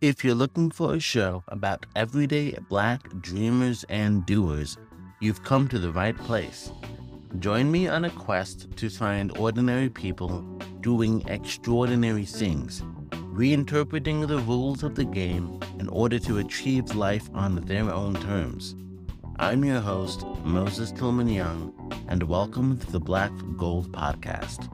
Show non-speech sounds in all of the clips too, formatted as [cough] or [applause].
If you're looking for a show about everyday black dreamers and doers, you've come to the right place. Join me on a quest to find ordinary people doing extraordinary things, reinterpreting the rules of the game in order to achieve life on their own terms. I'm your host, Moses Tillman Young, and welcome to the Black Gold Podcast.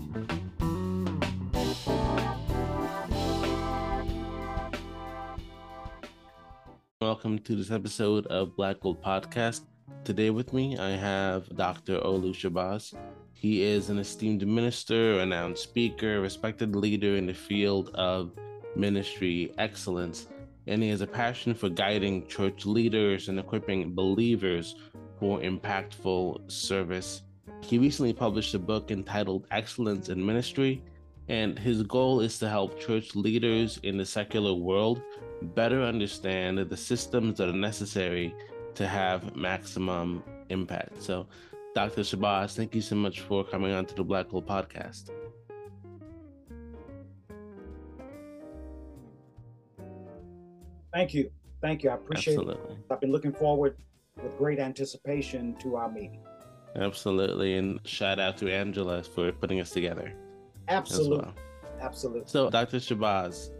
Welcome to this episode of Black Gold Podcast. Today with me, I have Dr. Olu Shabazz. He is an esteemed minister, renowned speaker, respected leader in the field of ministry excellence, and he has a passion for guiding church leaders and equipping believers for impactful service. He recently published a book entitled Excellence in Ministry, and his goal is to help church leaders in the secular world better understand the systems that are necessary to have maximum impact. So, Dr. Shabazz, thank you so much for coming on to the Black Gold Podcast. Thank you. Thank you. I appreciate Absolutely. it. I've been looking forward with great anticipation to our meeting. Absolutely. And shout out to Angela for putting us together. Absolutely. Well. Absolutely. So, Dr. Shabazz,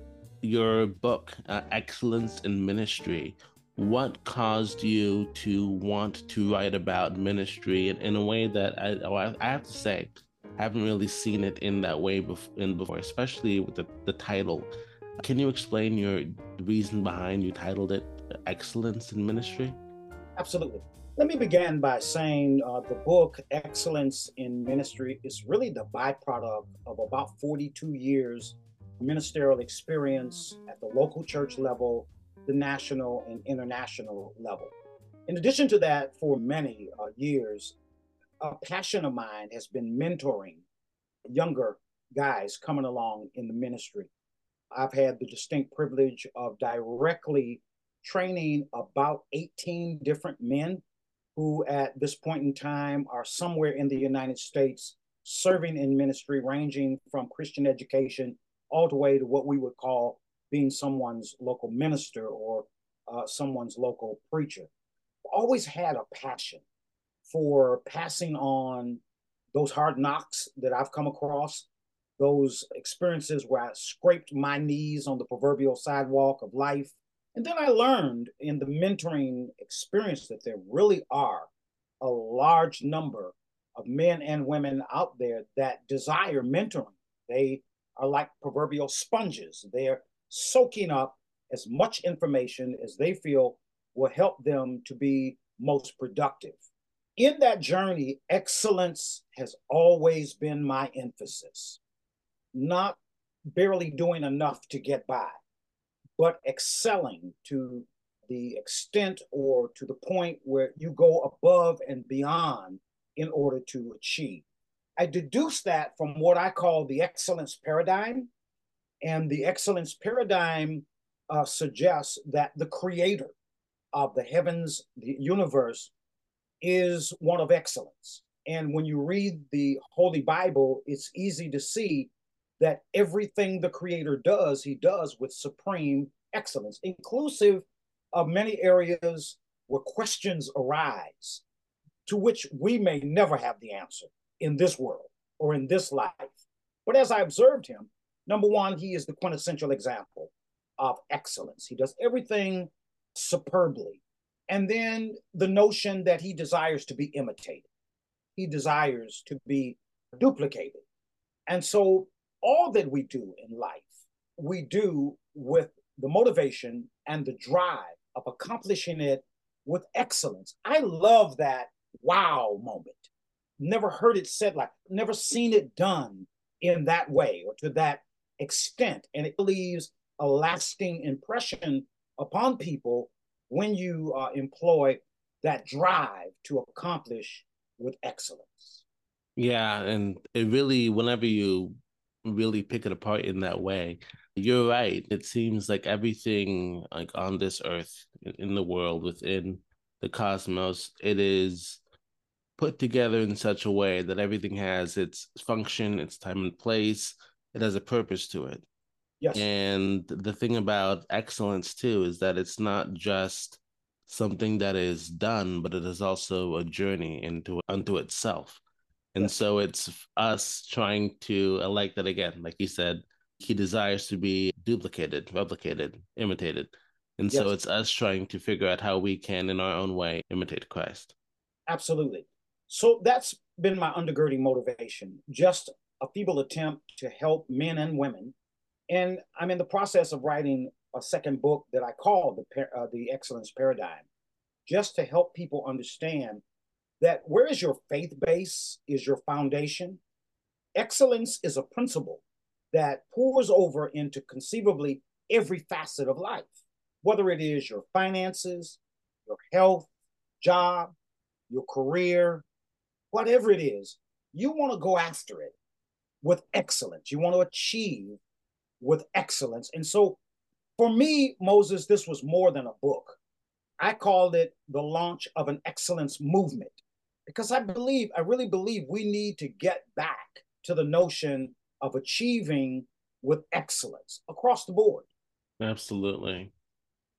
your book, uh, Excellence in Ministry, what caused you to want to write about ministry in, in a way that I, oh, I, I have to say, I haven't really seen it in that way before, in before, especially with the, the title. Can you explain your reason behind you titled it Excellence in Ministry? Absolutely. Let me begin by saying uh, the book Excellence in Ministry is really the byproduct of about 42 years ministerial experience at the local church level, the national and international level. In addition to that, for many uh, years, a passion of mine has been mentoring younger guys coming along in the ministry. I've had the distinct privilege of directly training about 18 different men who, at this point in time, are somewhere in the United States serving in ministry, ranging from Christian education all the way to what we would call being someone's local minister or uh, someone's local preacher. Always had a passion for passing on those hard knocks that I've come across, those experiences where I scraped my knees on the proverbial sidewalk of life. And then I learned in the mentoring experience that there really are a large number of men and women out there that desire mentoring. They are like proverbial sponges. They're soaking up as much information as they feel will help them to be most productive. In that journey, excellence has always been my emphasis, not barely doing enough to get by, but excelling to the extent or to the point where you go above and beyond in order to achieve. I deduce that from what I call the excellence paradigm. And the excellence paradigm uh, suggests that the creator of the heavens, the universe, is one of excellence. And when you read the Holy Bible, it's easy to see that everything the creator does, he does with supreme excellence, inclusive of many areas where questions arise to which we may never have the answer in this world or in this life. But as I observed him, number one, he is the quintessential example of excellence. He does everything superbly. And then the notion that he desires to be imitated, he desires to be duplicated. And so all that we do in life, we do with the motivation and the drive of accomplishing it with excellence. I love that wow moment never heard it said like, never seen it done in that way or to that extent. And it leaves a lasting impression upon people when you uh, employ that drive to accomplish with excellence. Yeah, and it really, whenever you really pick it apart in that way, you're right. It seems like everything like on this earth, in the world, within the cosmos, it is put together in such a way that everything has its function, its time and place. It has a purpose to it. Yes. And the thing about excellence too is that it's not just something that is done, but it is also a journey into unto itself. And yes. so it's us trying to, like that again, like you said, he desires to be duplicated, replicated, imitated. And yes. so it's us trying to figure out how we can, in our own way, imitate Christ. Absolutely. So that's been my undergirding motivation, just a feeble attempt to help men and women. And I'm in the process of writing a second book that I call the, uh, the Excellence Paradigm, just to help people understand that where is your faith base is your foundation. Excellence is a principle that pours over into conceivably every facet of life, whether it is your finances, your health, job, your career, whatever it is, you want to go after it with excellence. You want to achieve with excellence. And so for me, Moses, this was more than a book. I called it the launch of an excellence movement because I believe, I really believe we need to get back to the notion of achieving with excellence across the board. Absolutely.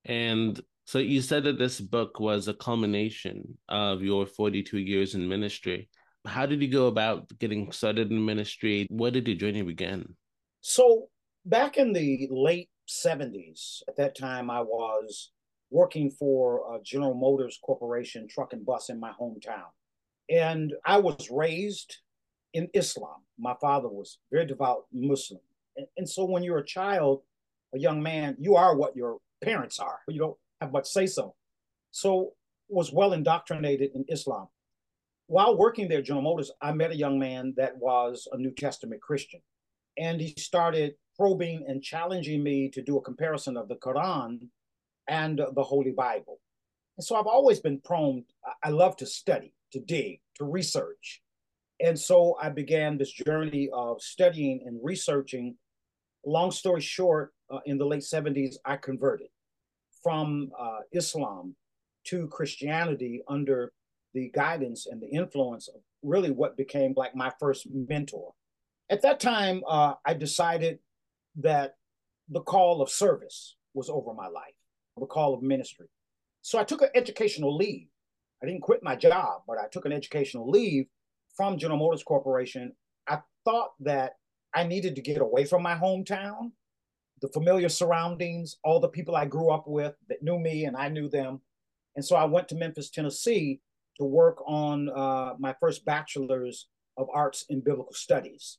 And so you said that this book was a culmination of your 42 years in ministry. How did you go about getting started in ministry? Where did your journey begin? So, back in the late 70s, at that time, I was working for General Motors Corporation truck and bus in my hometown. And I was raised in Islam. My father was very devout Muslim. And, and, so when you're a child, a young man, you are what your parents are. You don't have much say so. So was well indoctrinated in Islam. While working there, General Motors, I met a young man that was a New Testament Christian. And he started probing and challenging me to do a comparison of the Quran and the Holy Bible. And so I've always been prone, I love to study, to dig, to research. And so I began this journey of studying and researching. Long story short, uh, in the late 70s, I converted from uh, Islam to Christianity under the guidance and the influence of really what became like my first mentor. At that time, uh, I decided that the call of service was over my life, the call of ministry. So I took an educational leave. I didn't quit my job, but I took an educational leave from General Motors Corporation, I thought that I needed to get away from my hometown, the familiar surroundings, all the people I grew up with that knew me and I knew them. And so I went to Memphis, Tennessee to work on uh, my first bachelor's of arts in biblical studies.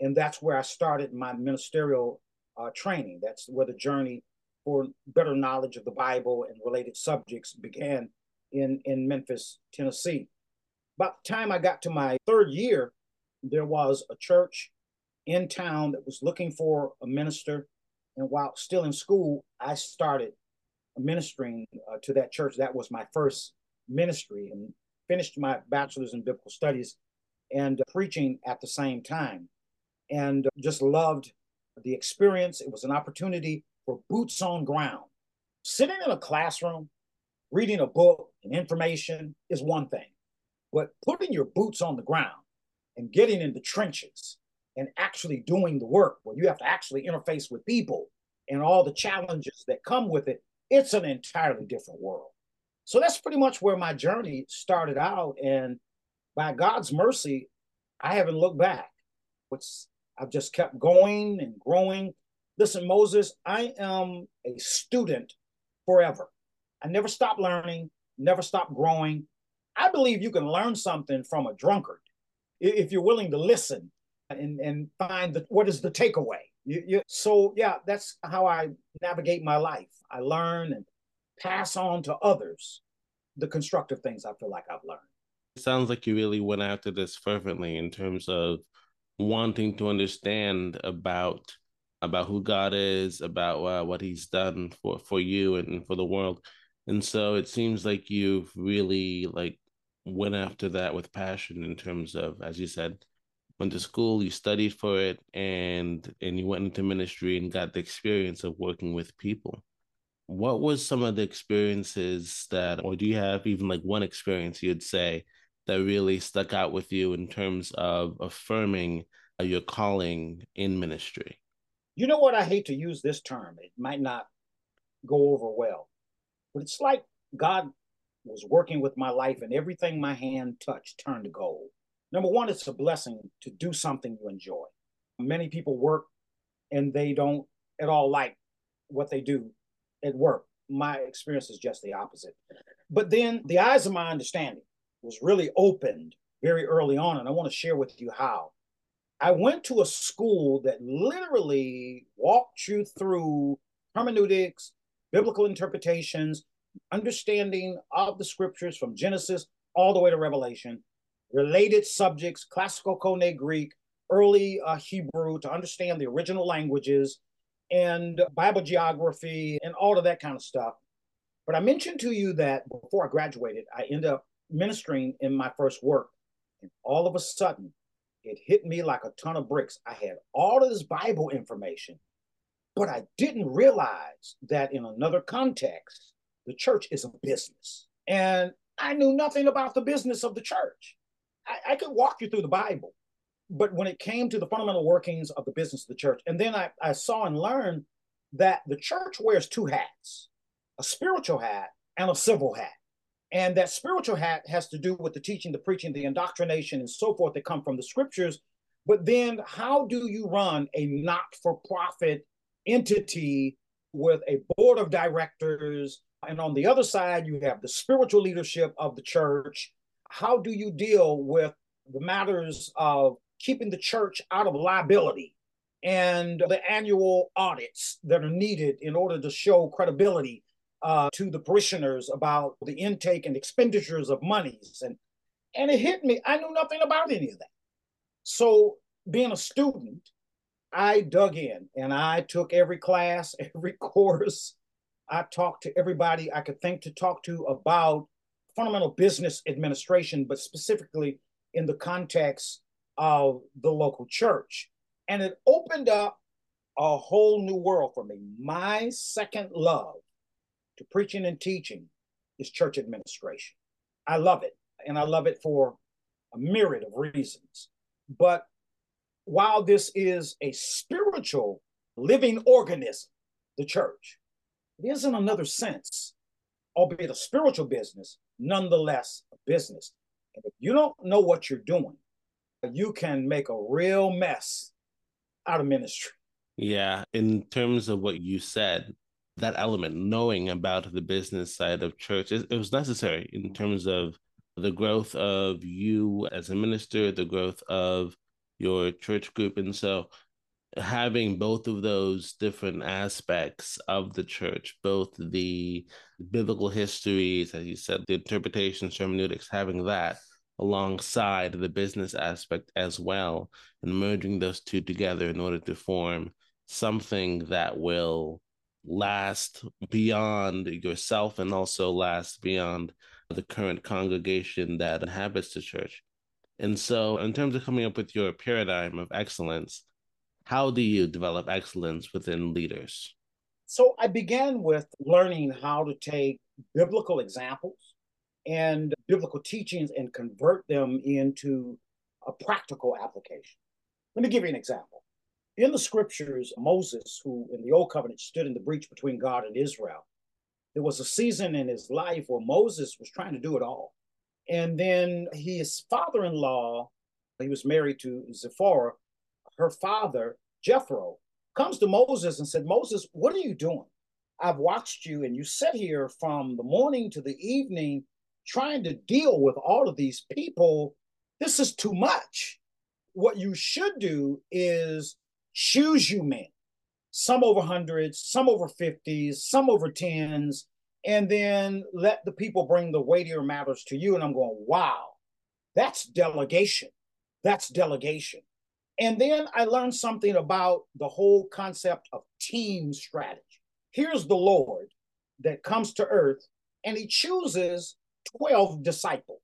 And that's where I started my ministerial uh, training. That's where the journey for better knowledge of the Bible and related subjects began in, in Memphis, Tennessee. About the time I got to my third year, there was a church in town that was looking for a minister. And while still in school, I started ministering uh, to that church. That was my first ministry and finished my bachelor's in biblical studies and uh, preaching at the same time. And uh, just loved the experience. It was an opportunity for boots on ground. Sitting in a classroom, reading a book and information is one thing. But putting your boots on the ground and getting in the trenches and actually doing the work where you have to actually interface with people and all the challenges that come with it, it's an entirely different world. So that's pretty much where my journey started out. And by God's mercy, I haven't looked back. It's, I've just kept going and growing. Listen, Moses, I am a student forever. I never stop learning, never stop growing. I believe you can learn something from a drunkard if you're willing to listen and, and find the, what is the takeaway. You, you, so, yeah, that's how I navigate my life. I learn and pass on to others the constructive things I feel like I've learned. It sounds like you really went after this fervently in terms of wanting to understand about about who God is, about uh, what He's done for for you and for the world. And so it seems like you've really like went after that with passion in terms of, as you said, went to school, you studied for it, and and you went into ministry and got the experience of working with people. What was some of the experiences that, or do you have even like one experience you'd say that really stuck out with you in terms of affirming uh, your calling in ministry? You know what? I hate to use this term, it might not go over well, but it's like God was working with my life and everything my hand touched turned to gold. Number one, it's a blessing to do something you enjoy. Many people work and they don't at all like what they do at work. My experience is just the opposite. But then the eyes of my understanding was really opened very early on, and I want to share with you how. I went to a school that literally walked you through hermeneutics, biblical interpretations, understanding of the scriptures from Genesis all the way to Revelation, related subjects, classical Koine Greek, early uh, Hebrew to understand the original languages, and Bible geography and all of that kind of stuff. But I mentioned to you that before I graduated, I ended up ministering in my first work. And all of a sudden, it hit me like a ton of bricks. I had all of this Bible information, but I didn't realize that in another context, the church is a business. And I knew nothing about the business of the church. I, I could walk you through the Bible, but when it came to the fundamental workings of the business of the church, and then I, I saw and learned that the church wears two hats a spiritual hat and a civil hat. And that spiritual hat has to do with the teaching, the preaching, the indoctrination, and so forth that come from the scriptures. But then, how do you run a not for profit entity with a board of directors? And on the other side, you have the spiritual leadership of the church. How do you deal with the matters of keeping the church out of liability and the annual audits that are needed in order to show credibility uh, to the parishioners about the intake and expenditures of monies. And, and it hit me. I knew nothing about any of that. So, being a student, I dug in and I took every class, [laughs] every course. I talked to everybody I could think to talk to about fundamental business administration, but specifically in the context of the local church. And it opened up a whole new world for me. My second love to preaching and teaching is church administration. I love it, and I love it for a myriad of reasons. But while this is a spiritual living organism, the church, it is in another sense, albeit a spiritual business, nonetheless a business. And if you don't know what you're doing, you can make a real mess out of ministry. Yeah, in terms of what you said, that element, knowing about the business side of church, it, it was necessary in terms of the growth of you as a minister, the growth of your church group. And so having both of those different aspects of the church, both the biblical histories, as you said, the interpretations, hermeneutics, having that alongside the business aspect as well, and merging those two together in order to form something that will last beyond yourself and also last beyond the current congregation that inhabits the church. And so, in terms of coming up with your paradigm of excellence, how do you develop excellence within leaders? So, I began with learning how to take biblical examples and biblical teachings and convert them into a practical application. Let me give you an example. In the scriptures, Moses, who in the old covenant stood in the breach between God and Israel, there was a season in his life where Moses was trying to do it all. And then his father in law, he was married to Zipporah, her father, Jethro, comes to Moses and said, Moses, what are you doing? I've watched you and you sit here from the morning to the evening trying to deal with all of these people. This is too much. What you should do is choose you men, some over hundreds, some over 50s, some over tens, and then let the people bring the weightier matters to you. And I'm going, wow, that's delegation. That's delegation. And then I learned something about the whole concept of team strategy. Here's the Lord that comes to earth and he chooses 12 disciples.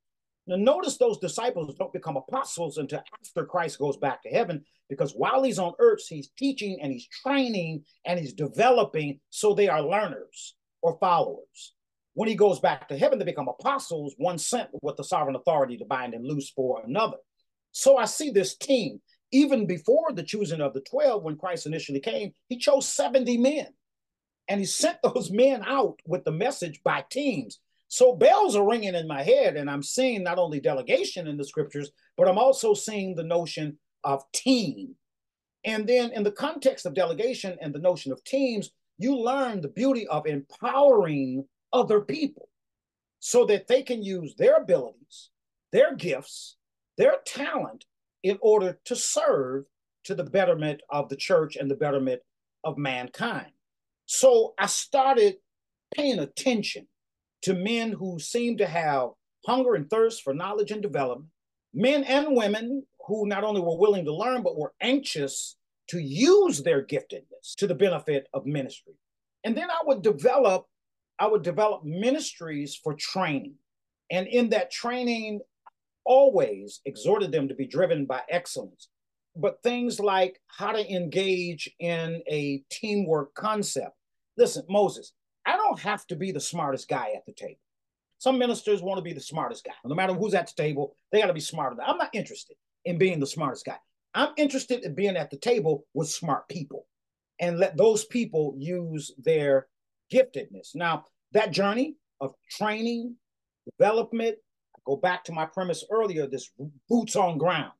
Now, notice those disciples don't become apostles until after Christ goes back to heaven, because while he's on earth, he's teaching and he's training and he's developing so they are learners or followers. When he goes back to heaven, they become apostles, one sent with the sovereign authority to bind and loose for another. So I see this team. even before the choosing of the 12, when Christ initially came, he chose 70 men. And he sent [laughs] those men out with the message by teams. So bells are ringing in my head, and I'm seeing not only delegation in the scriptures, but I'm also seeing the notion of team. And then, in the context of delegation and the notion of teams, you learn the beauty of empowering other people so that they can use their abilities, their gifts, their talent in order to serve to the betterment of the church and the betterment of mankind. So I started paying attention to men who seemed to have hunger and thirst for knowledge and development, men and women who not only were willing to learn, but were anxious to use their giftedness to the benefit of ministry. And then I would develop, I would develop ministries for training. And in that training, always exhorted them to be driven by excellence. But things like how to engage in a teamwork concept. Listen, Moses, I don't have to be the smartest guy at the table. Some ministers want to be the smartest guy. No matter who's at the table, they got to be smarter. I'm not interested in being the smartest guy. I'm interested in being at the table with smart people and let those people use their giftedness. Now, that journey of training, development, I go back to my premise earlier this boots on ground.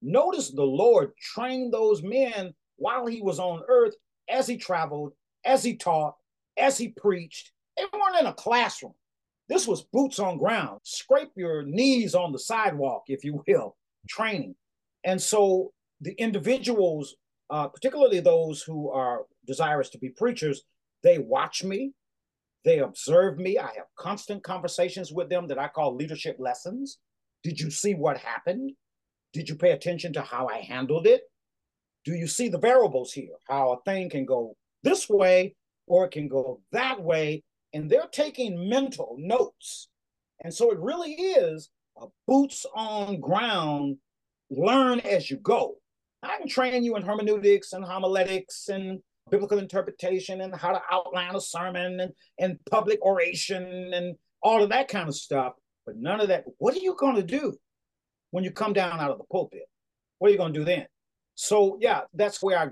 Notice the Lord trained those men while he was on earth as he traveled, as he taught, as he preached. They weren't in a classroom. This was boots on ground, scrape your knees on the sidewalk, if you will, training. And so the individuals, uh, particularly those who are desirous to be preachers, they watch me, they observe me. I have constant conversations with them that I call leadership lessons. Did you see what happened? Did you pay attention to how I handled it? Do you see the variables here? How a thing can go this way or it can go that way. And they're taking mental notes. And so it really is a boots on ground, learn as you go. I can train you in hermeneutics and homiletics and biblical interpretation and how to outline a sermon and, and public oration and all of that kind of stuff. But none of that. What are you going to do when you come down out of the pulpit? What are you going to do then? So, yeah, that's where I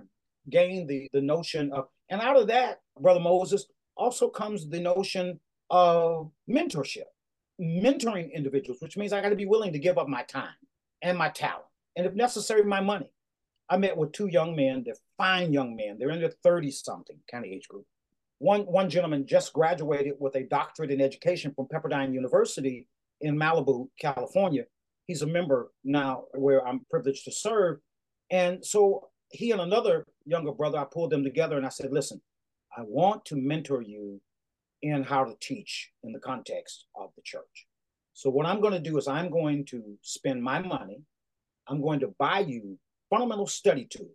gained the, the notion of, and out of that, Brother Moses, also comes the notion of mentorship, mentoring individuals, which means I got to be willing to give up my time and my talent, and if necessary, my money I met with two young men. They're fine young men. They're in their 30 something kind of age group. One, one gentleman just graduated with a doctorate in education from Pepperdine University in Malibu, California. He's a member now where I'm privileged to serve. And so he and another younger brother, I pulled them together and I said, listen, I want to mentor you in how to teach in the context of the church. So what I'm going to do is I'm going to spend my money. I'm going to buy you fundamental study tools,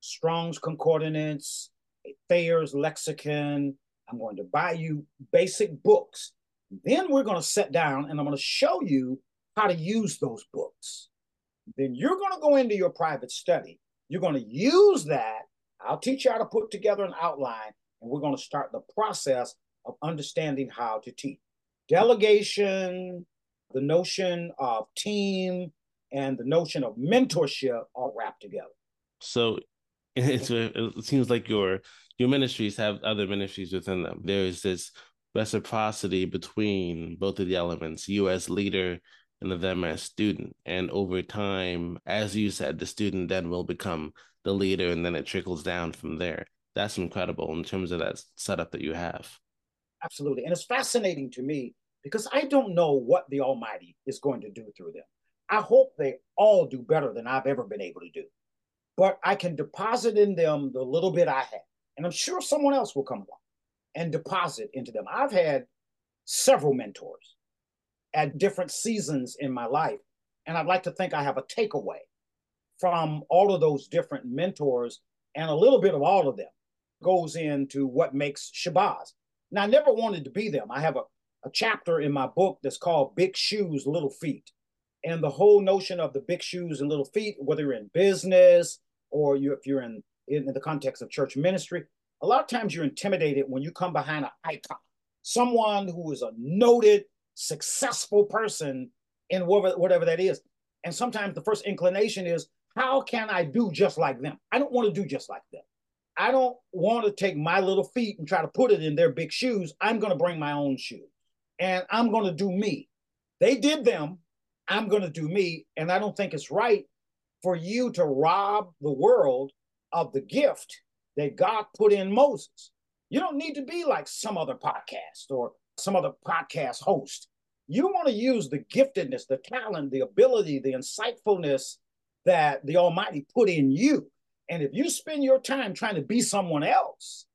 Strong's Concordance, Thayer's Lexicon. I'm going to buy you basic books. Then we're going to sit down and I'm going to show you how to use those books. Then you're going to go into your private study. You're going to use that. I'll teach you how to put together an outline, and we're going to start the process of understanding how to teach. Delegation, the notion of team, and the notion of mentorship all wrapped together. So [laughs] it seems like your your ministries have other ministries within them. There is this reciprocity between both of the elements, you as leader and them as student. And over time, as you said, the student then will become the leader and then it trickles down from there. That's incredible in terms of that setup that you have. Absolutely. And it's fascinating to me because I don't know what the Almighty is going to do through them. I hope they all do better than I've ever been able to do. But I can deposit in them the little bit I have. And I'm sure someone else will come along and deposit into them. I've had several mentors at different seasons in my life. And I'd like to think I have a takeaway from all of those different mentors, and a little bit of all of them goes into what makes Shabazz. Now, I never wanted to be them. I have a, a chapter in my book that's called Big Shoes, Little Feet and the whole notion of the big shoes and little feet, whether you're in business or you, if you're in, in the context of church ministry, a lot of times you're intimidated when you come behind an icon, someone who is a noted, successful person in whatever, whatever that is. And sometimes the first inclination is, how can I do just like them? I don't want to do just like them. I don't want to take my little feet and try to put it in their big shoes. I'm going to bring my own shoes and I'm going to do me. They did them. I'm going to do me. And I don't think it's right for you to rob the world of the gift that God put in Moses. You don't need to be like some other podcast or some other podcast host. You want to use the giftedness, the talent, the ability, the insightfulness that the Almighty put in you. And if you spend your time trying to be someone else,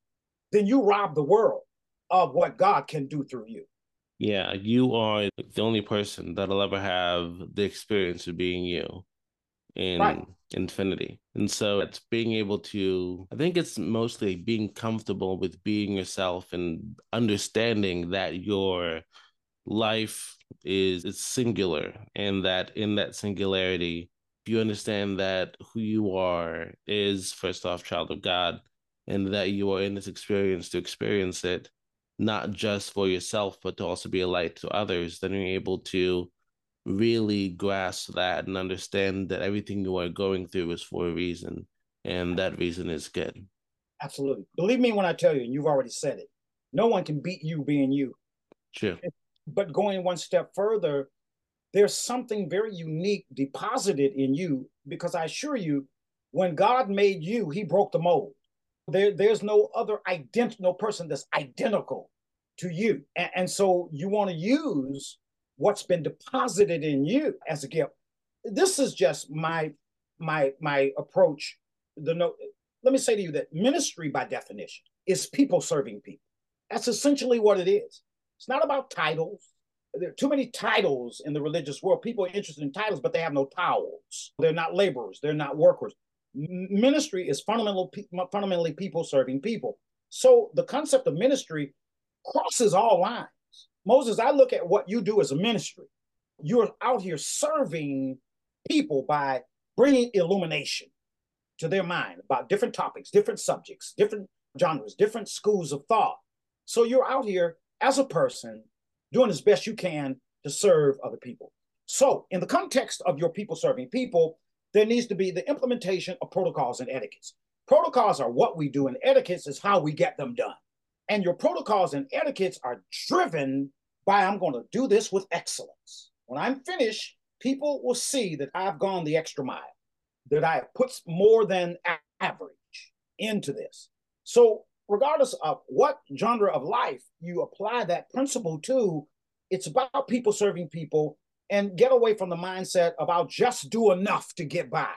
then you rob the world of what God can do through you. Yeah, you are the only person that'll ever have the experience of being you in right. infinity. And so it's being able to, I think it's mostly being comfortable with being yourself and understanding that your life is it's singular and that in that singularity you understand that who you are is first off child of God and that you are in this experience to experience it not just for yourself but to also be a light to others then you're able to really grasp that and understand that everything you are going through is for a reason and that reason is good absolutely believe me when i tell you and you've already said it no one can beat you being you True. but going one step further there's something very unique deposited in you because I assure you, when God made you, he broke the mold. There, there's no other ident, no person that's identical to you. And, and so you want to use what's been deposited in you as a gift. This is just my my my approach. The no, let me say to you that ministry by definition is people serving people. That's essentially what it is. It's not about titles there are too many titles in the religious world. People are interested in titles, but they have no towels. They're not laborers. They're not workers. Ministry is fundamental, fundamentally people serving people. So the concept of ministry crosses all lines. Moses, I look at what you do as a ministry. You're out here serving people by bringing illumination to their mind about different topics, different subjects, different genres, different schools of thought. So you're out here as a person doing as best you can to serve other people. So, in the context of your people serving people, there needs to be the implementation of protocols and etiquettes. Protocols are what we do, and etiquettes is how we get them done. And your protocols and etiquettes are driven by I'm going to do this with excellence. When I'm finished, people will see that I've gone the extra mile, that I have put more than average into this. So regardless of what genre of life you apply that principle to, it's about people serving people and get away from the mindset of I'll just do enough to get by.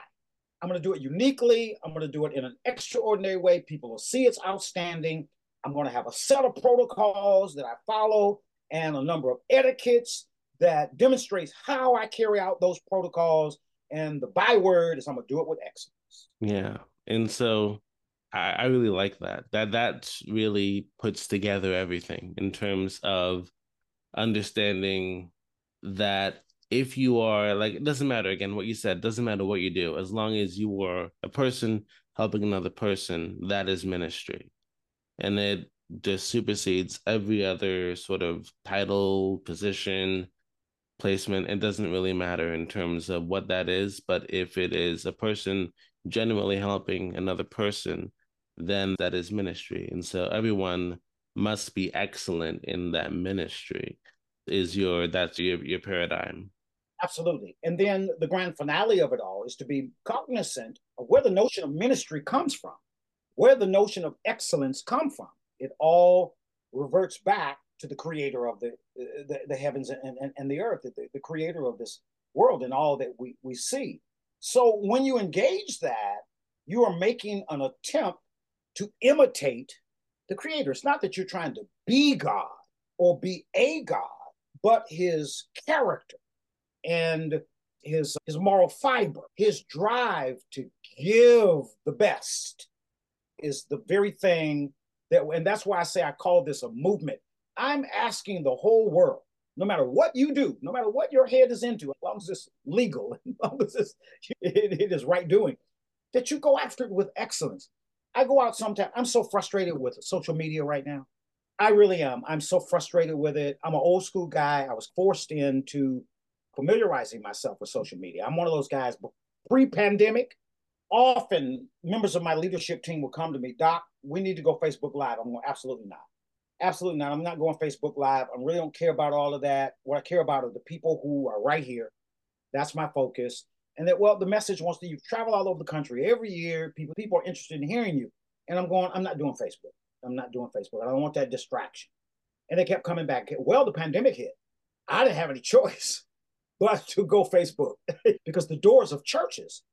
I'm going to do it uniquely. I'm going to do it in an extraordinary way. People will see it's outstanding. I'm going to have a set of protocols that I follow and a number of etiquettes that demonstrates how I carry out those protocols. And the byword is I'm going to do it with excellence. Yeah. And so I, I really like that. That that really puts together everything in terms of understanding that if you are like it doesn't matter again what you said doesn't matter what you do as long as you are a person helping another person that is ministry and it just supersedes every other sort of title position placement it doesn't really matter in terms of what that is but if it is a person genuinely helping another person then that is ministry. And so everyone must be excellent in that ministry. Is your that's your your paradigm. Absolutely. And then the grand finale of it all is to be cognizant of where the notion of ministry comes from, where the notion of excellence come from. It all reverts back to the creator of the the, the heavens and, and, and the earth, the, the creator of this world and all that we, we see. So when you engage that, you are making an attempt to imitate the creator. It's not that you're trying to be God or be a God, but his character and his his moral fiber, his drive to give the best is the very thing that and that's why I say I call this a movement. I'm asking the whole world, no matter what you do, no matter what your head is into, as long as it's legal, [laughs] as long as it's, it, it is right doing, that you go after it with excellence. I go out sometimes. I'm so frustrated with social media right now. I really am. I'm so frustrated with it. I'm an old school guy. I was forced into familiarizing myself with social media. I'm one of those guys pre-pandemic, often members of my leadership team will come to me, Doc, we need to go Facebook Live. I'm going, absolutely not. Absolutely not. I'm not going Facebook Live. I really don't care about all of that. What I care about are the people who are right here. That's my focus. And that, well, the message wants to you travel all over the country every year. People, people are interested in hearing you. And I'm going, I'm not doing Facebook. I'm not doing Facebook. I don't want that distraction. And they kept coming back. Well, the pandemic hit. I didn't have any [laughs] choice but to go Facebook [laughs] because the doors of churches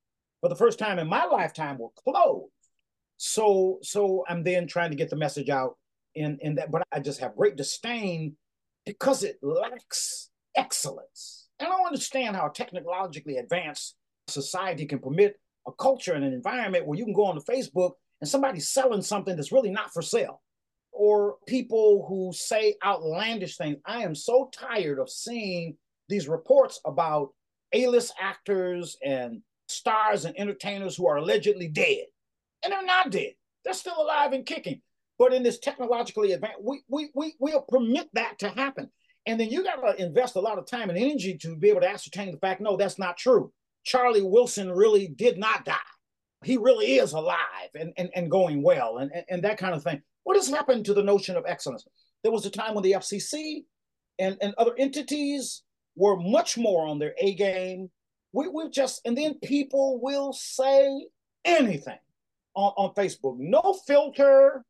for the first time in my lifetime were closed. So so I'm then trying to get the message out in, in that, but I just have great disdain because it lacks excellence. And I don't understand how technologically advanced society can permit a culture and an environment where you can go on to Facebook and somebody's selling something that's really not for sale. Or people who say outlandish things. I am so tired of seeing these reports about A-list actors and stars and entertainers who are allegedly dead. And they're not dead. They're still alive and kicking. But in this technologically advanced, we we we we'll permit that to happen. And then you got to invest a lot of time and energy to be able to ascertain the fact, no, that's not true. Charlie Wilson really did not die. He really is alive and, and, and going well and, and, and that kind of thing. What has happened to the notion of excellence? There was a time when the FCC and, and other entities were much more on their A game. We, we've just, and then people will say anything on, on Facebook. No filter,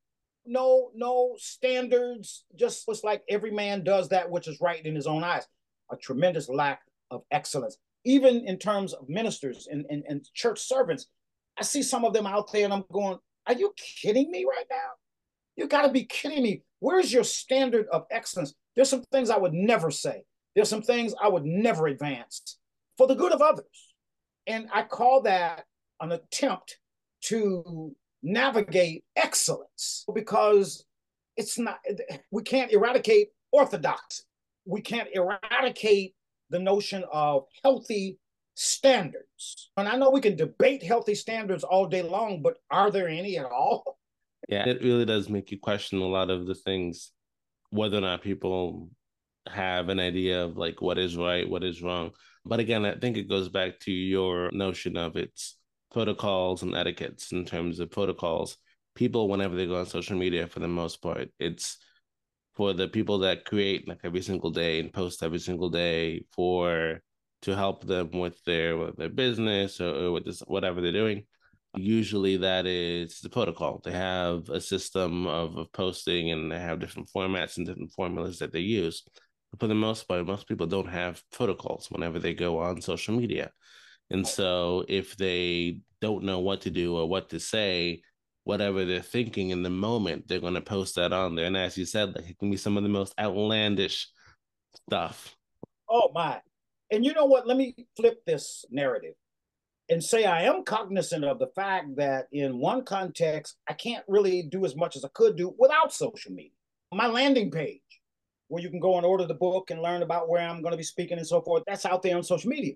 no, no standards. Just it's like every man does that which is right in his own eyes. A tremendous lack of excellence. Even in terms of ministers and, and, and church servants, I see some of them out there and I'm going, are you kidding me right now? You got to be kidding me. Where's your standard of excellence? There's some things I would never say. There's some things I would never advance for the good of others. And I call that an attempt to navigate excellence because it's not, we can't eradicate orthodoxy. We can't eradicate the notion of healthy standards. And I know we can debate healthy standards all day long, but are there any at all? [laughs] Yeah, it really does make you question a lot of the things, whether or not people have an idea of like what is right, what is wrong. But again, I think it goes back to your notion of its protocols and etiquettes in terms of protocols. People, whenever they go on social media, for the most part, it's for the people that create like every single day and post every single day for to help them with their with their business or, or with this whatever they're doing. Usually that is the protocol. They have a system of, of posting and they have different formats and different formulas that they use But for the most part, most people don't have protocols whenever they go on social media. And so if they don't know what to do or what to say, whatever they're thinking in the moment, they're going to post that on there. And as you said, like it can be some of the most outlandish stuff. Oh my. And you know what? Let me flip this narrative and say I am cognizant of the fact that in one context, I can't really do as much as I could do without social media. My landing page where you can go and order the book and learn about where I'm going to be speaking and so forth. That's out there on social media.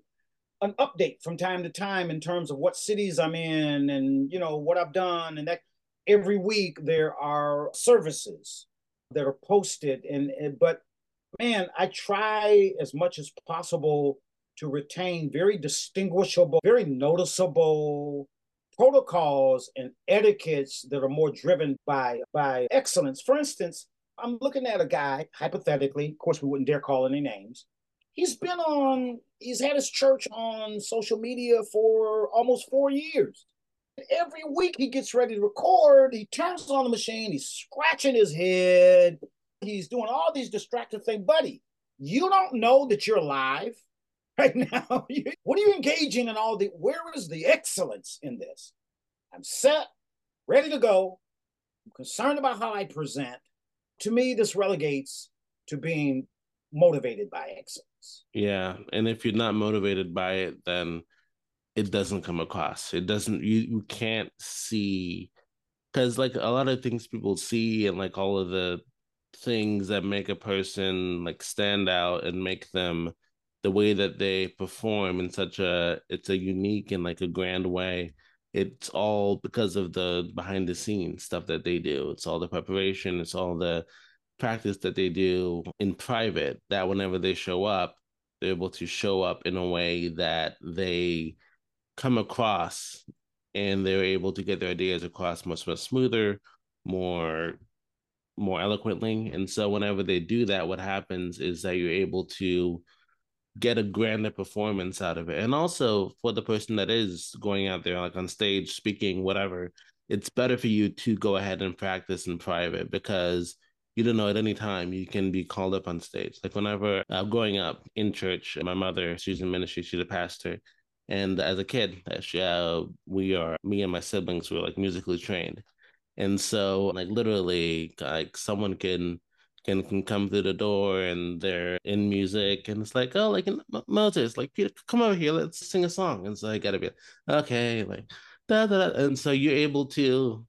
An update from time to time in terms of what cities I'm in and you know what I've done and that every week there are services that are posted and, and but man, I try as much as possible to retain very distinguishable, very noticeable protocols and etiquettes that are more driven by by excellence. For instance, I'm looking at a guy, hypothetically, of course, we wouldn't dare call any names. He's been on, he's had his church on social media for almost four years. Every week he gets ready to record, he turns on the machine, he's scratching his head, he's doing all these distracted things. Buddy, you don't know that you're live [laughs] right now. [laughs] what are you engaging in all the, where is the excellence in this? I'm set, ready to go. I'm concerned about how I present to me, this relegates to being motivated by excellence. Yeah. And if you're not motivated by it, then it doesn't come across. It doesn't, you, you can't see, because like a lot of things people see and like all of the things that make a person like stand out and make them the way that they perform in such a it's a unique and like a grand way it's all because of the behind the scenes stuff that they do. It's all the preparation, it's all the practice that they do in private that whenever they show up, they're able to show up in a way that they come across and they're able to get their ideas across much more smoother, more more eloquently. And so whenever they do that, what happens is that you're able to get a grander performance out of it. And also for the person that is going out there like on stage speaking whatever, it's better for you to go ahead and practice in private because you don't know at any time you can be called up on stage. Like whenever uh, growing up in church, my mother, she's in ministry, she's a pastor. And as a kid, she, uh, we are, me and my siblings were like musically trained. And so like literally like someone can can can come through the door and they're in music and it's like oh like in Moses like Peter come over here let's sing a song and so I gotta be okay like da, da, da. and so you're able to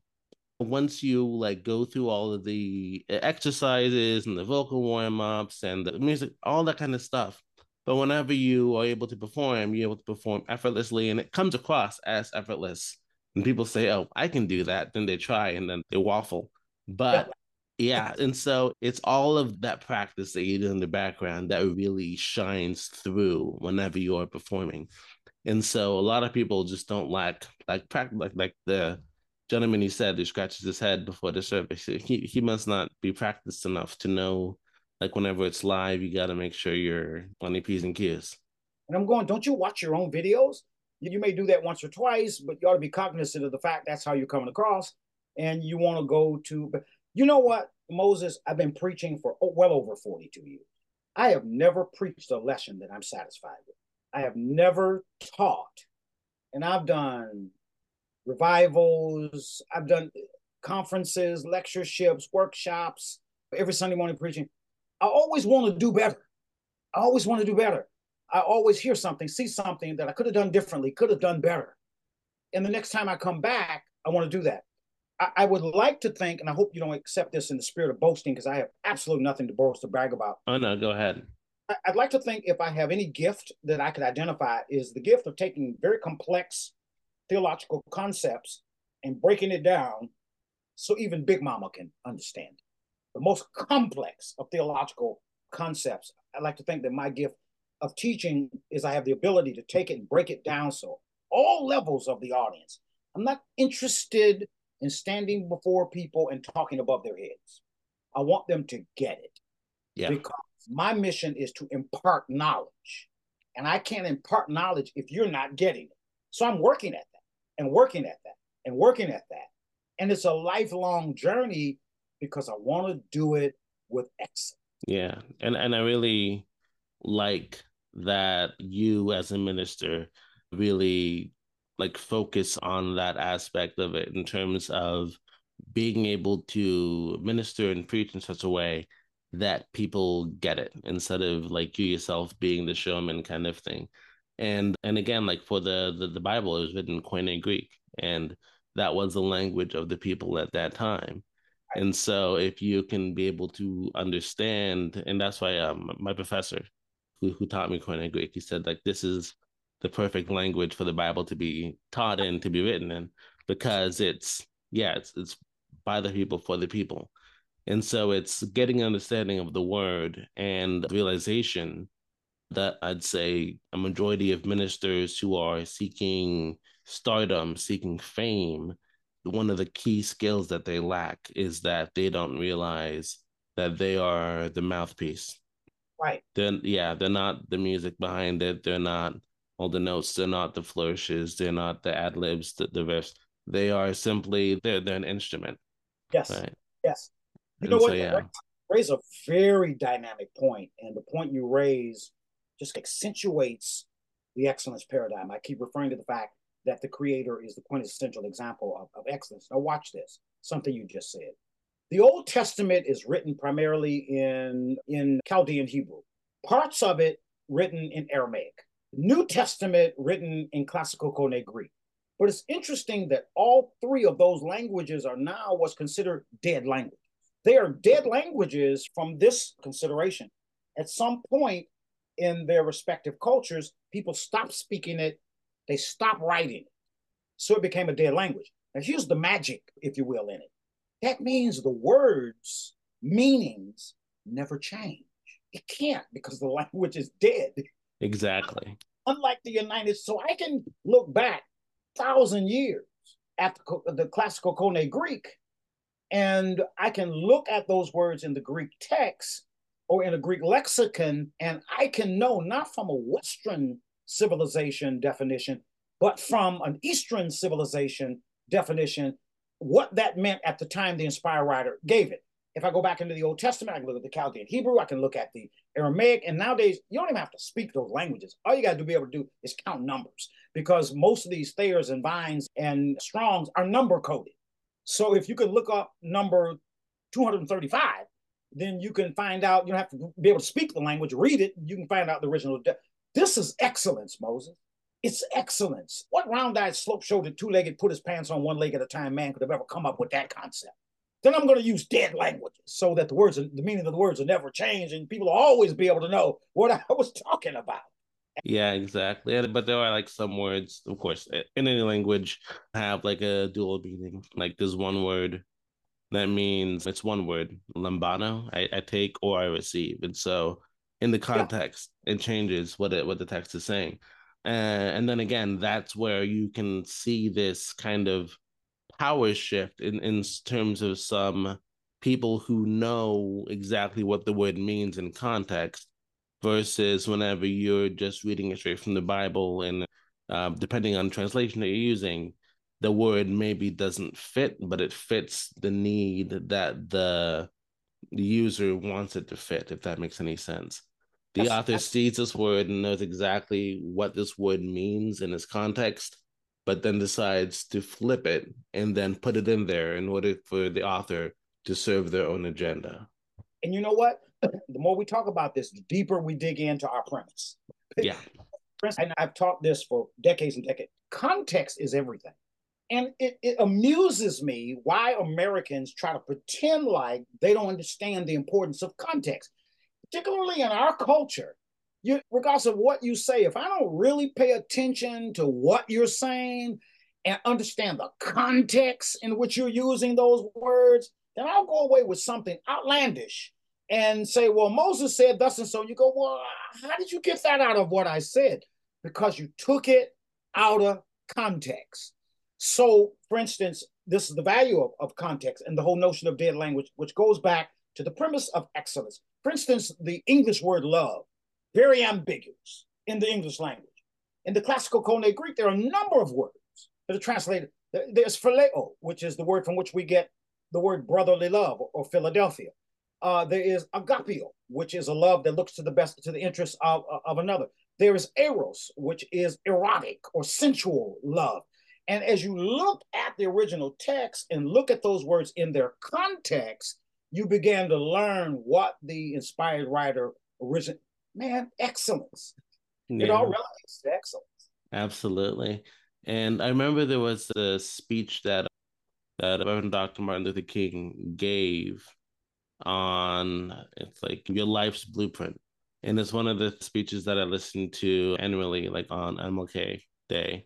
once you like go through all of the eh, exercises and the vocal warm-ups and the music all that kind of stuff but whenever you are able to perform you're able to perform effortlessly and it comes across as effortless and people say oh I can do that then they try and then they waffle but [laughs] yeah, and so it's all of that practice that you do in the background that really shines through whenever you are performing. And so a lot of people just don't lack like practice like like the gentleman he said who scratches his head before the service. He he must not be practiced enough to know like whenever it's live, you got to make sure you're on the p's and q's. And I'm going, don't you watch your own videos? You may do that once or twice, but you ought to be cognizant of the fact that's how you're coming across. And you want to go to, you know what, Moses, I've been preaching for well over 42 years. I have never preached a lesson that I'm satisfied with. I have never taught, and I've done revivals, I've done conferences, lectureships, workshops, every Sunday morning preaching. I always want to do better. I always want to do better. I always hear something, see something that I could have done differently, could have done better. And the next time I come back, I want to do that. I, I would like to think, and I hope you don't accept this in the spirit of boasting, because I have absolutely nothing to boast or brag about. Oh no, go ahead. I, I'd like to think if I have any gift that I could identify is the gift of taking very complex theological concepts and breaking it down so even Big Mama can understand. The most complex of theological concepts. I'd like to think that my gift of teaching is I have the ability to take it and break it down so all levels of the audience. I'm not interested in standing before people and talking above their heads. I want them to get it. Yeah. Because my mission is to impart knowledge. And I can't impart knowledge if you're not getting it. So I'm working at that and working at that and working at that. And it's a lifelong journey because I want to do it with excellence. Yeah. And and I really like that you as a minister really like focus on that aspect of it in terms of being able to minister and preach in such a way that people get it instead of like you yourself being the showman kind of thing. And and again like for the the, the bible it was written in koine greek and that was the language of the people at that time. And so if you can be able to understand and that's why um, my professor who, who taught me koine greek he said like this is the perfect language for the Bible to be taught in, to be written in, because it's yeah, it's it's by the people for the people. And so it's getting an understanding of the word and realization that I'd say a majority of ministers who are seeking stardom, seeking fame, one of the key skills that they lack is that they don't realize that they are the mouthpiece. Right. Then yeah, they're not the music behind it. They're not all the notes. They're not the flourishes. They're not the ad libs, the, the verse. They are simply they're they're an instrument. Yes. Right? Yes. You and know so, what? Yeah. Raise a very dynamic point, and the point you raise just accentuates the excellence paradigm. I keep referring to the fact that the creator is the quintessential example of, of excellence. Now, watch this. Something you just said. The Old Testament is written primarily in in Chaldean Hebrew. Parts of it written in Aramaic. New Testament written in classical Koine Greek. But it's interesting that all three of those languages are now what's considered dead languages. They are dead languages from this consideration. At some point in their respective cultures, people stopped speaking it, they stopped writing it. So it became a dead language. Now, here's the magic, if you will, in it. That means the words, meanings never change. It can't because the [laughs] language is dead. Exactly. unlike the United. So I can look back thousand years at the, classical Koine Greek, and I can look at those words in the Greek text or in a Greek lexicon, and I can know not from a Western civilization definition, but from an Eastern civilization definition, what that meant at the time the inspired writer gave it. If I go back into the Old Testament, I can look at the Chaldean Hebrew, I can look at the Aramaic, and nowadays you don't even have to speak those languages. All you got to be able to do is count numbers because most of these Thayers and Vines and Strongs are number coded. So if you can look up number 235, then you can find out, you don't have to be able to speak the language, read it, you can find out the original. De- this is excellence, Moses. It's excellence. What round-eyed, slope-shouldered, two-legged, put his pants on one leg at a time man could have ever come up with that concept? Then I'm going to use dead languages so that the words, and the meaning of the words will never change, and people will always be able to know what I was talking about. Yeah, exactly. But there are like some words, of course, in any language have like a dual meaning. Like there's one word that means it's one word, lambano, I, I take or I receive. And so in the context, yeah. it changes what it what the text is saying. Uh, and then again, that's where you can see this kind of power shift in, in terms of some people who know exactly what the word means in context versus whenever you're just reading it straight from the Bible and uh, depending on translation that you're using, the word maybe doesn't fit, but it fits the need that the, the user wants it to fit, if that makes any sense. The that's, author that's... sees this word and knows exactly what this word means in its context, but then decides to flip it and then put it in there in order for the author to serve their own agenda. And you know what? The more we talk about this, the deeper we dig into our premise. Yeah. And I've taught this for decades and decades. Context is everything. And it, it amuses me why Americans try to pretend like they don't understand the importance of context, particularly in our culture you regardless of what you say, if I don't really pay attention to what you're saying and understand the context in which you're using those words, then I'll go away with something outlandish and say, well, Moses said thus and so. You go, well, how did you get that out of what I said? Because you took it out of context. So, for instance, this is the value of, of context and the whole notion of dead language, which goes back to the premise of excellence. For instance, the English word love very ambiguous in the English language. In the classical Koine Greek, there are a number of words that are translated. There's phileo, which is the word from which we get the word brotherly love or Philadelphia. Uh, there is agapio, which is a love that looks to the best to the interests of, of another. There is eros, which is erotic or sensual love. And as you look at the original text and look at those words in their context, you began to learn what the inspired writer origin, man, excellence. Yeah. It all relates to excellence. Absolutely. And I remember there was a speech that that Reverend Dr. Martin Luther King gave on it's like your life's blueprint. And it's one of the speeches that I listen to annually, like on MLK Day.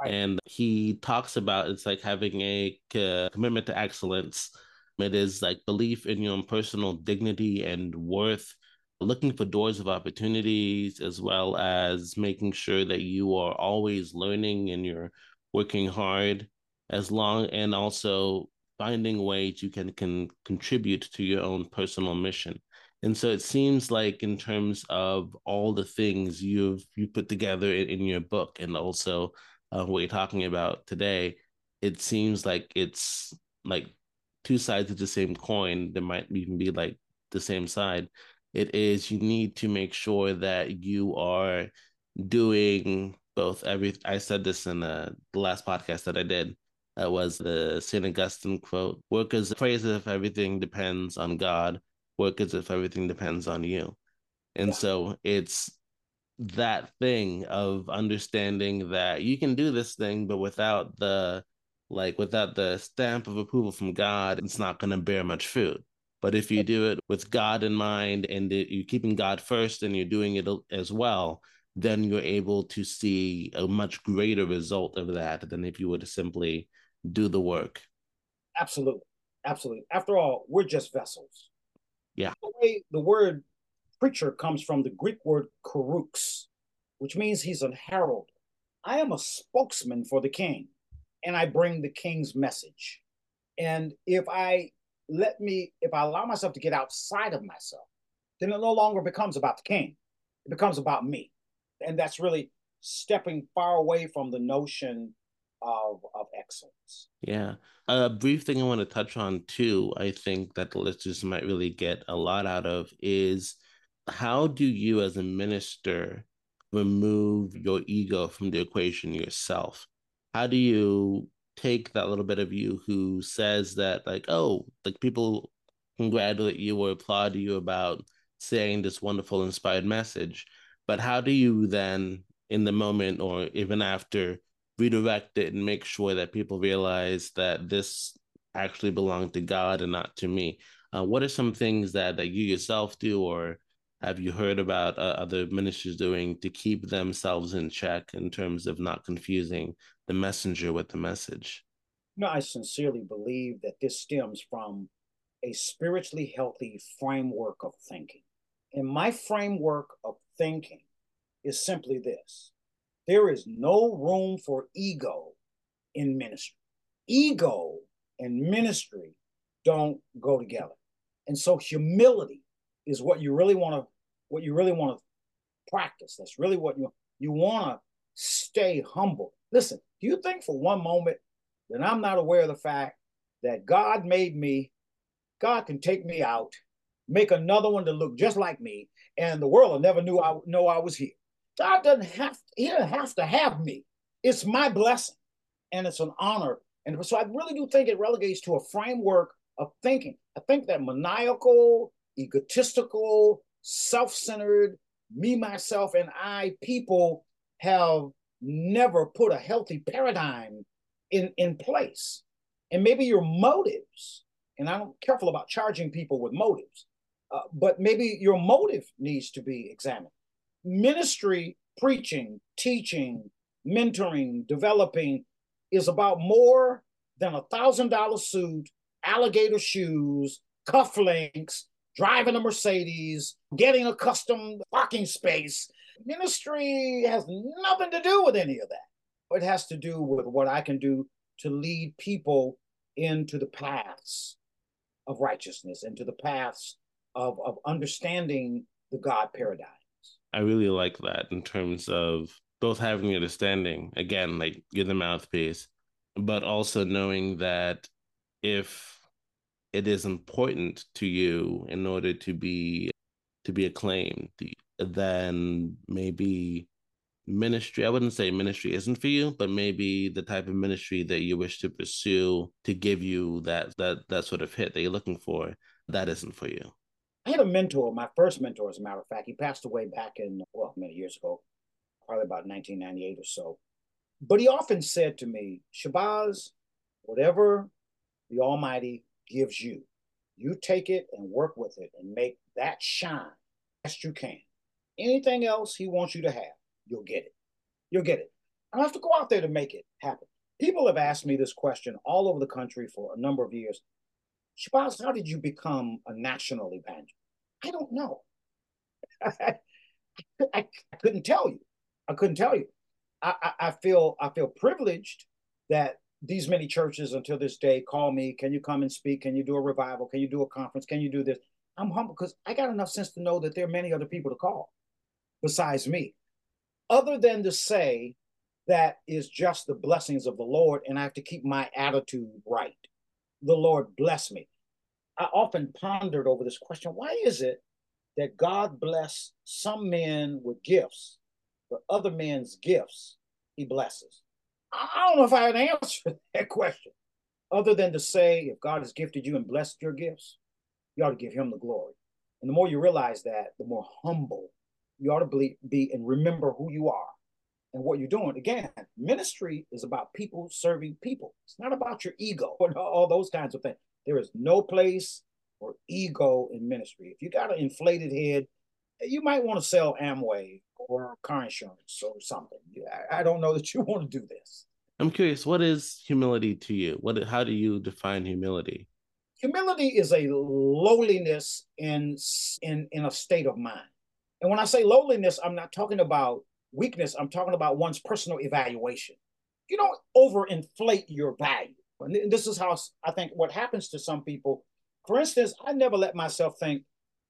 Right. And he talks about it's like having a commitment to excellence. It is like belief in your own personal dignity and worth looking for doors of opportunities as well as making sure that you are always learning and you're working hard as long and also finding ways you can can contribute to your own personal mission. And so it seems like in terms of all the things you've you put together in, in your book and also uh, what you're talking about today it seems like it's like two sides of the same coin that might even be like the same side. It is you need to make sure that you are doing both every i said this in the, the last podcast that i did. That was the st augustine quote work as if everything depends on god. Work as if everything depends on you. And yeah. so it's that thing of understanding that you can do this thing but without the like without the stamp of approval from god it's not going to bear much fruit but if you do it with God in mind and you're keeping God first and you're doing it as well, then you're able to see a much greater result of that than if you were to simply do the work. Absolutely. Absolutely. After all, we're just vessels. Yeah. The way the word preacher comes from the Greek word kerux, which means he's a herald. I am a spokesman for the king, and I bring the king's message. And if I let me, if I allow myself to get outside of myself, then it no longer becomes about the king. It becomes about me. And that's really stepping far away from the notion of, of excellence. Yeah. A brief thing I want to touch on too, I think that the listeners might really get a lot out of is how do you as a minister remove your ego from the equation yourself? How do you take that little bit of you who says that like, oh, like people congratulate you or applaud you about saying this wonderful inspired message, but how do you then in the moment or even after redirect it and make sure that people realize that this actually belonged to God and not to me. Uh, what are some things that that you yourself do, or have you heard about uh, other ministers doing to keep themselves in check in terms of not confusing the messenger with the message? No, I sincerely believe that this stems from a spiritually healthy framework of thinking. And my framework of thinking is simply this there is no room for ego in ministry. Ego and ministry don't go together. And so humility is what you really want to what you really want to practice. That's really what you you want to stay humble. Listen, do you think for one moment that I'm not aware of the fact that God made me, God can take me out, make another one to look just like me, and the world never knew I know I was here. God doesn't have he doesn't have to have me. It's my blessing, and it's an honor. And so I really do think it relegates to a framework of thinking. I think that maniacal, egotistical, self-centered, me, myself, and I people have never put a healthy paradigm in, in place. And maybe your motives, and I'm careful about charging people with motives, uh, but maybe your motive needs to be examined ministry, preaching, teaching, mentoring, developing is about more than a thousand dollar suit, alligator shoes, cufflinks, driving a Mercedes, getting a custom parking space. Ministry has nothing to do with any of that. It has to do with what I can do to lead people into the paths of righteousness, into the paths of, of understanding the God paradigm. I really like that in terms of both having an understanding, again, like you're the mouthpiece, but also knowing that if it is important to you in order to be to be acclaimed, then maybe ministry i wouldn't say ministry isn't for you but maybe the type of ministry that you wish to pursue to give you that that that sort of hit that you're looking for that isn't for you I had a mentor, my first mentor, as a matter of fact. He passed away back in, well, many years ago, probably about 1998 or so. But he often said to me, Shabazz, whatever the Almighty gives you, you take it and work with it and make that shine best you can. Anything else he wants you to have, you'll get it. You'll get it. I don't have to go out there to make it happen. People have asked me this question all over the country for a number of years. Shabazz, how did you become a national evangelist? I don't know. I, [laughs] I, I, couldn't tell you. I couldn't tell you. I, I, I feel I feel privileged that these many churches until this day call me. Can you come and speak? Can you do a revival? Can you do a conference? Can you do this? I'm humble because I got enough sense to know that there are many other people to call besides me. Other than to say that is just the blessings of the Lord, and I have to keep my attitude right the Lord bless me. I often pondered over this question why is it that God bless some men with gifts, but other men's gifts he blesses? I don't know if I had an answer to [laughs] that question, other than to say if God has gifted you and blessed your gifts, you ought to give him the glory. And the more you realize that, the more humble you ought to be and remember who you are and what you're doing. Again, ministry is about people serving people. It's not about your ego [laughs] and all those kinds of things. There is no place for ego in ministry. If you got an inflated head, you might want to sell Amway or car insurance or something. I don't know that you [laughs] want to do this. I'm curious, what is humility to you? What how do you define humility? Humility is a lowliness in in in a state of mind. And when I say lowliness, I'm not talking about weakness, I'm talking about one's personal evaluation. You don't overinflate your value. And this is how I think what happens to some people. For instance, I never let myself think,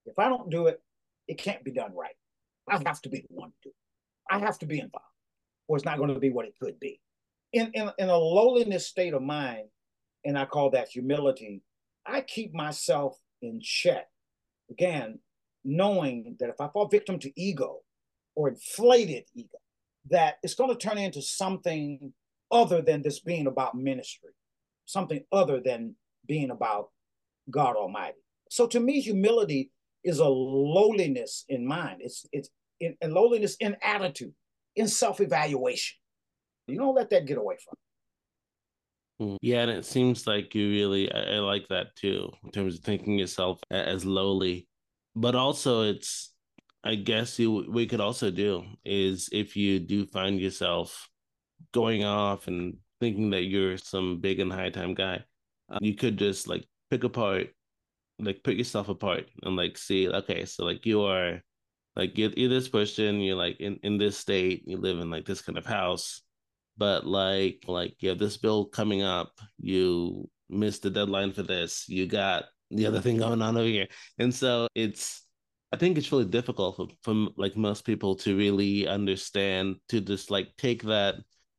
if I don't do it, it can't be done right. I have to be the one to do. I have to be involved, or it's not going to be what it could be. In, in, in a lowliness state of mind, and I call that humility, I keep myself in check. Again, knowing that if I fall victim to ego or inflated ego, that it's going to turn into something other than this being about ministry, something other than being about God Almighty. So to me, humility is a lowliness in mind. It's it's in, in lowliness in attitude, in self-evaluation. You don't let that get away from. Hmm. Yeah, and it seems like you really I, I like that too, in terms of thinking yourself as lowly. But also it's I guess you we could also do is if you do find yourself going off and thinking that you're some big and high time guy, uh, you could just like pick apart, like put yourself apart and like see, okay, so like you are like you're, you're this person, you're like in, in this state, you live in like this kind of house, but like like you have this bill coming up, you missed the deadline for this, you got the other thing going on over here. And so it's I think it's really difficult for, for like most people to really understand to just like take that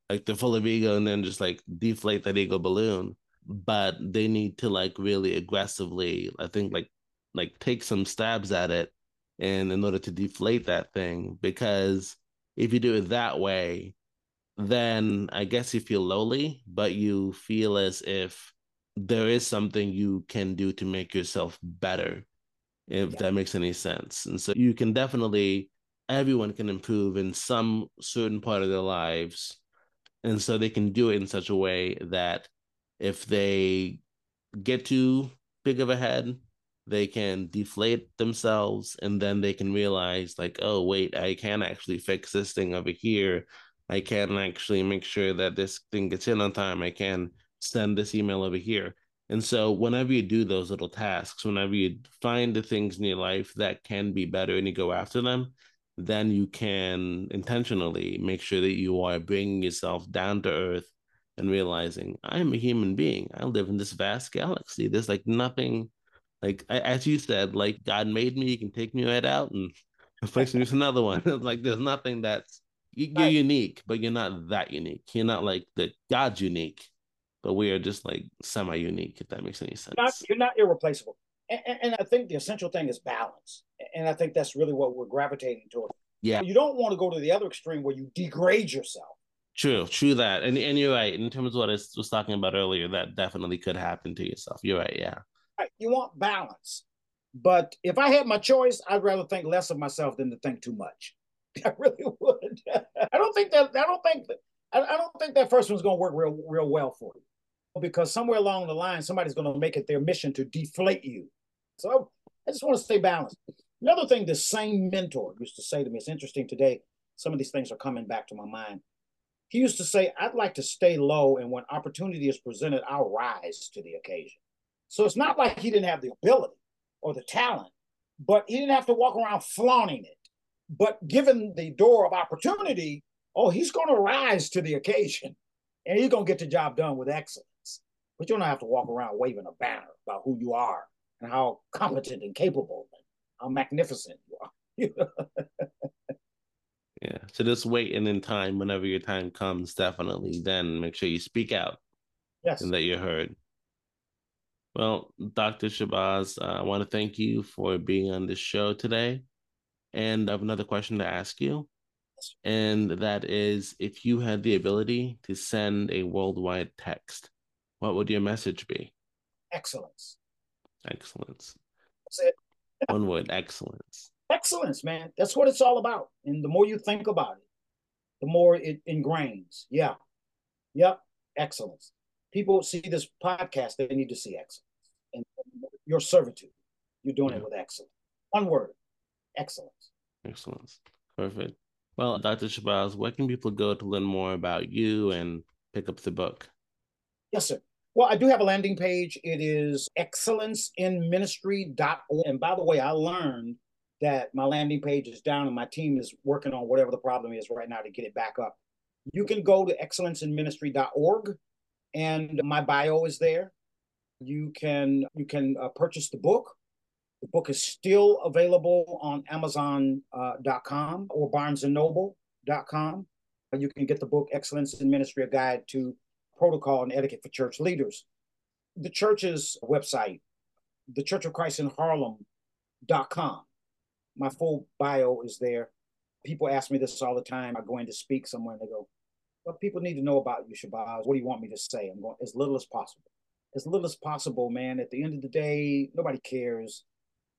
like they're full of ego and then just like deflate that ego balloon. But they need to like really aggressively, I think like like take some stabs at it and in order to deflate that thing because if you do it that way then i guess you feel lowly but you feel as if there is something you can do to make yourself better if yeah. that makes any sense. And so you can definitely, everyone can improve in some certain part of their lives. And so they can do it in such a way that if they get too big of a head, they can deflate themselves and then they can realize, like, oh, wait, I can actually fix this thing over here. I can actually make sure that this thing gets in on time. I can send this email over here. And so, whenever you do those little tasks, whenever you find the things in your life that can be better and you go after them, then you can intentionally make sure that you are bringing yourself down to earth and realizing I am a human being. I live in this vast galaxy. There's like nothing, like as you said, like God made me. You can take me right out and [laughs] replace me with another one. [laughs] like there's nothing that's you're unique, but you're not that unique. You're not like the God's unique but we are just like semi unique, if that makes any sense. Not, you're not irreplaceable. And, and, I think the essential thing is balance. And I think that's really what we're gravitating toward. Yeah. You don't want to go to the other extreme where you degrade yourself. True, true that. And and you're right. In terms of what I was talking about earlier, that definitely could happen to yourself. You're right, yeah. You want balance. But if I had my choice, I'd rather think less of myself than to think too much. [laughs] I really would. [laughs] I don't think that I don't think that I, don't think that first one's gonna work real real well for you because somewhere along the line, somebody's going to make it their mission to deflate you. So I just want to stay balanced. Another thing, the same mentor used to say to me, it's interesting today, some of these things are coming back to my mind. He used to say, I'd like to stay low, and when opportunity is presented, I'll rise to the occasion. So it's not like he didn't have the ability or the talent, but he didn't have to walk around flaunting it. But given the door of opportunity, oh, he's going to rise to the occasion and he's going to get the job done with excellence but you don't have to walk around waving a banner about who you are and how competent and capable and how magnificent you are. [laughs] yeah. So just wait and in time, whenever your time comes, definitely then make sure you speak out. Yes. And that you're heard. Well, Dr. Shabazz, uh, I want to thank you for being on this show today. And I have another question to ask you. And that is if you had the ability to send a worldwide text, what would your message be? Excellence. Excellence. That's it. One word, excellence. Excellence, man. That's what it's all about. And the more you think about it, the more it ingrains. Yeah. Yep. Excellence. People see this podcast, they need to see excellence. And your servitude, you're doing yeah. it with excellence. One word, excellence. Excellence. Perfect. Well, Dr. Shabazz, where can people go to learn more about you and pick up the book? Yes, sir. Well, I do have a landing page. It is excellenceinministry.org. And by the way, I learned that my landing page is down and my team is working on whatever the problem is right now to get it back up. You can go to excellenceinministry.org and my bio is there. You can you can uh, purchase the book. The book is still available on Amazon.com uh, or BarnesandNoble.com. You can get the book Excellence in Ministry: A Guide to Protocol and Etiquette for Church Leaders. The church's website, the Church of Christ in Harlem.com. My full bio is there. People ask me this all the time. I go in to speak somewhere and they go, What people need to know about you, Shabazz. What do you want me to say? I'm going as little as possible. As little as possible, man. At the end of the day, nobody cares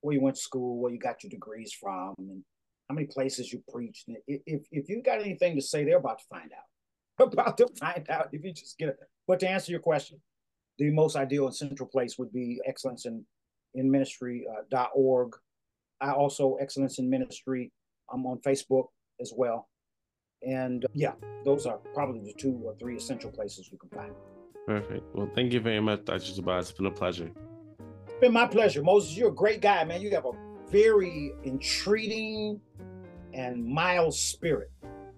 where you went to school, where you got your degrees from, and how many places you preached. If if you got anything to say, they're about to find out. [laughs] About to find out if you just get it. But to answer your question, the most ideal and central place would be excellence in in ministry.org. Uh, I also excellence in ministry. I'm on Facebook as well. And uh, yeah, those are probably the two or three essential places you can find. Perfect. Well, thank you very much, Dr. Shabazz. It's been a pleasure. It's been my pleasure. Moses, you're a great guy, man. You have a very entreating and mild spirit.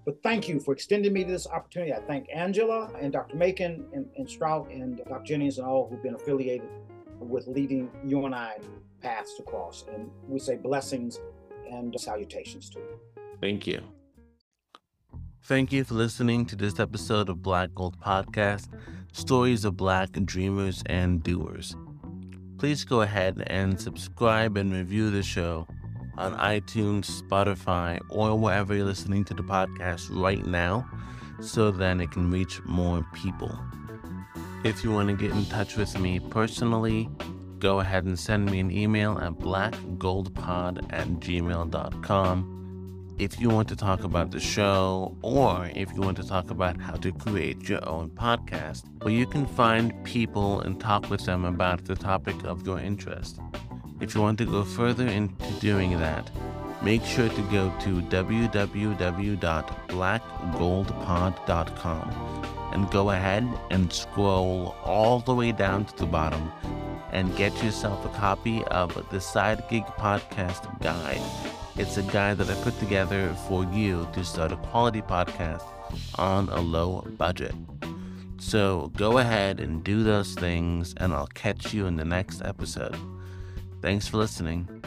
But thank you for extending me this opportunity. I thank Angela and Dr. Macon and, and Strout and Dr. Jennings and all who've been affiliated with leading you and I paths to cross. And we say blessings and salutations to you. Thank you. Thank you for listening to this episode of Black Gold Podcast Stories of Black Dreamers and Doers. Please go ahead and subscribe and review the show on iTunes, Spotify, or wherever you're listening to the podcast right now so that it can reach more people. If you want to get in touch with me personally, go ahead and send me an email at blackgoldpod at gmail.com. If you want to talk about the show, or if you want to talk about how to create your own podcast, where you can find people and talk with them about the topic of your interest. If you want to go further into doing that, make sure to go to www.blackgoldpod.com and go ahead and scroll all the way down to the bottom and get yourself a copy of the Side Gig Podcast Guide. It's a guide that I put together for you to start a quality podcast on a low budget. So go ahead and do those things, and I'll catch you in the next episode. Thanks for listening.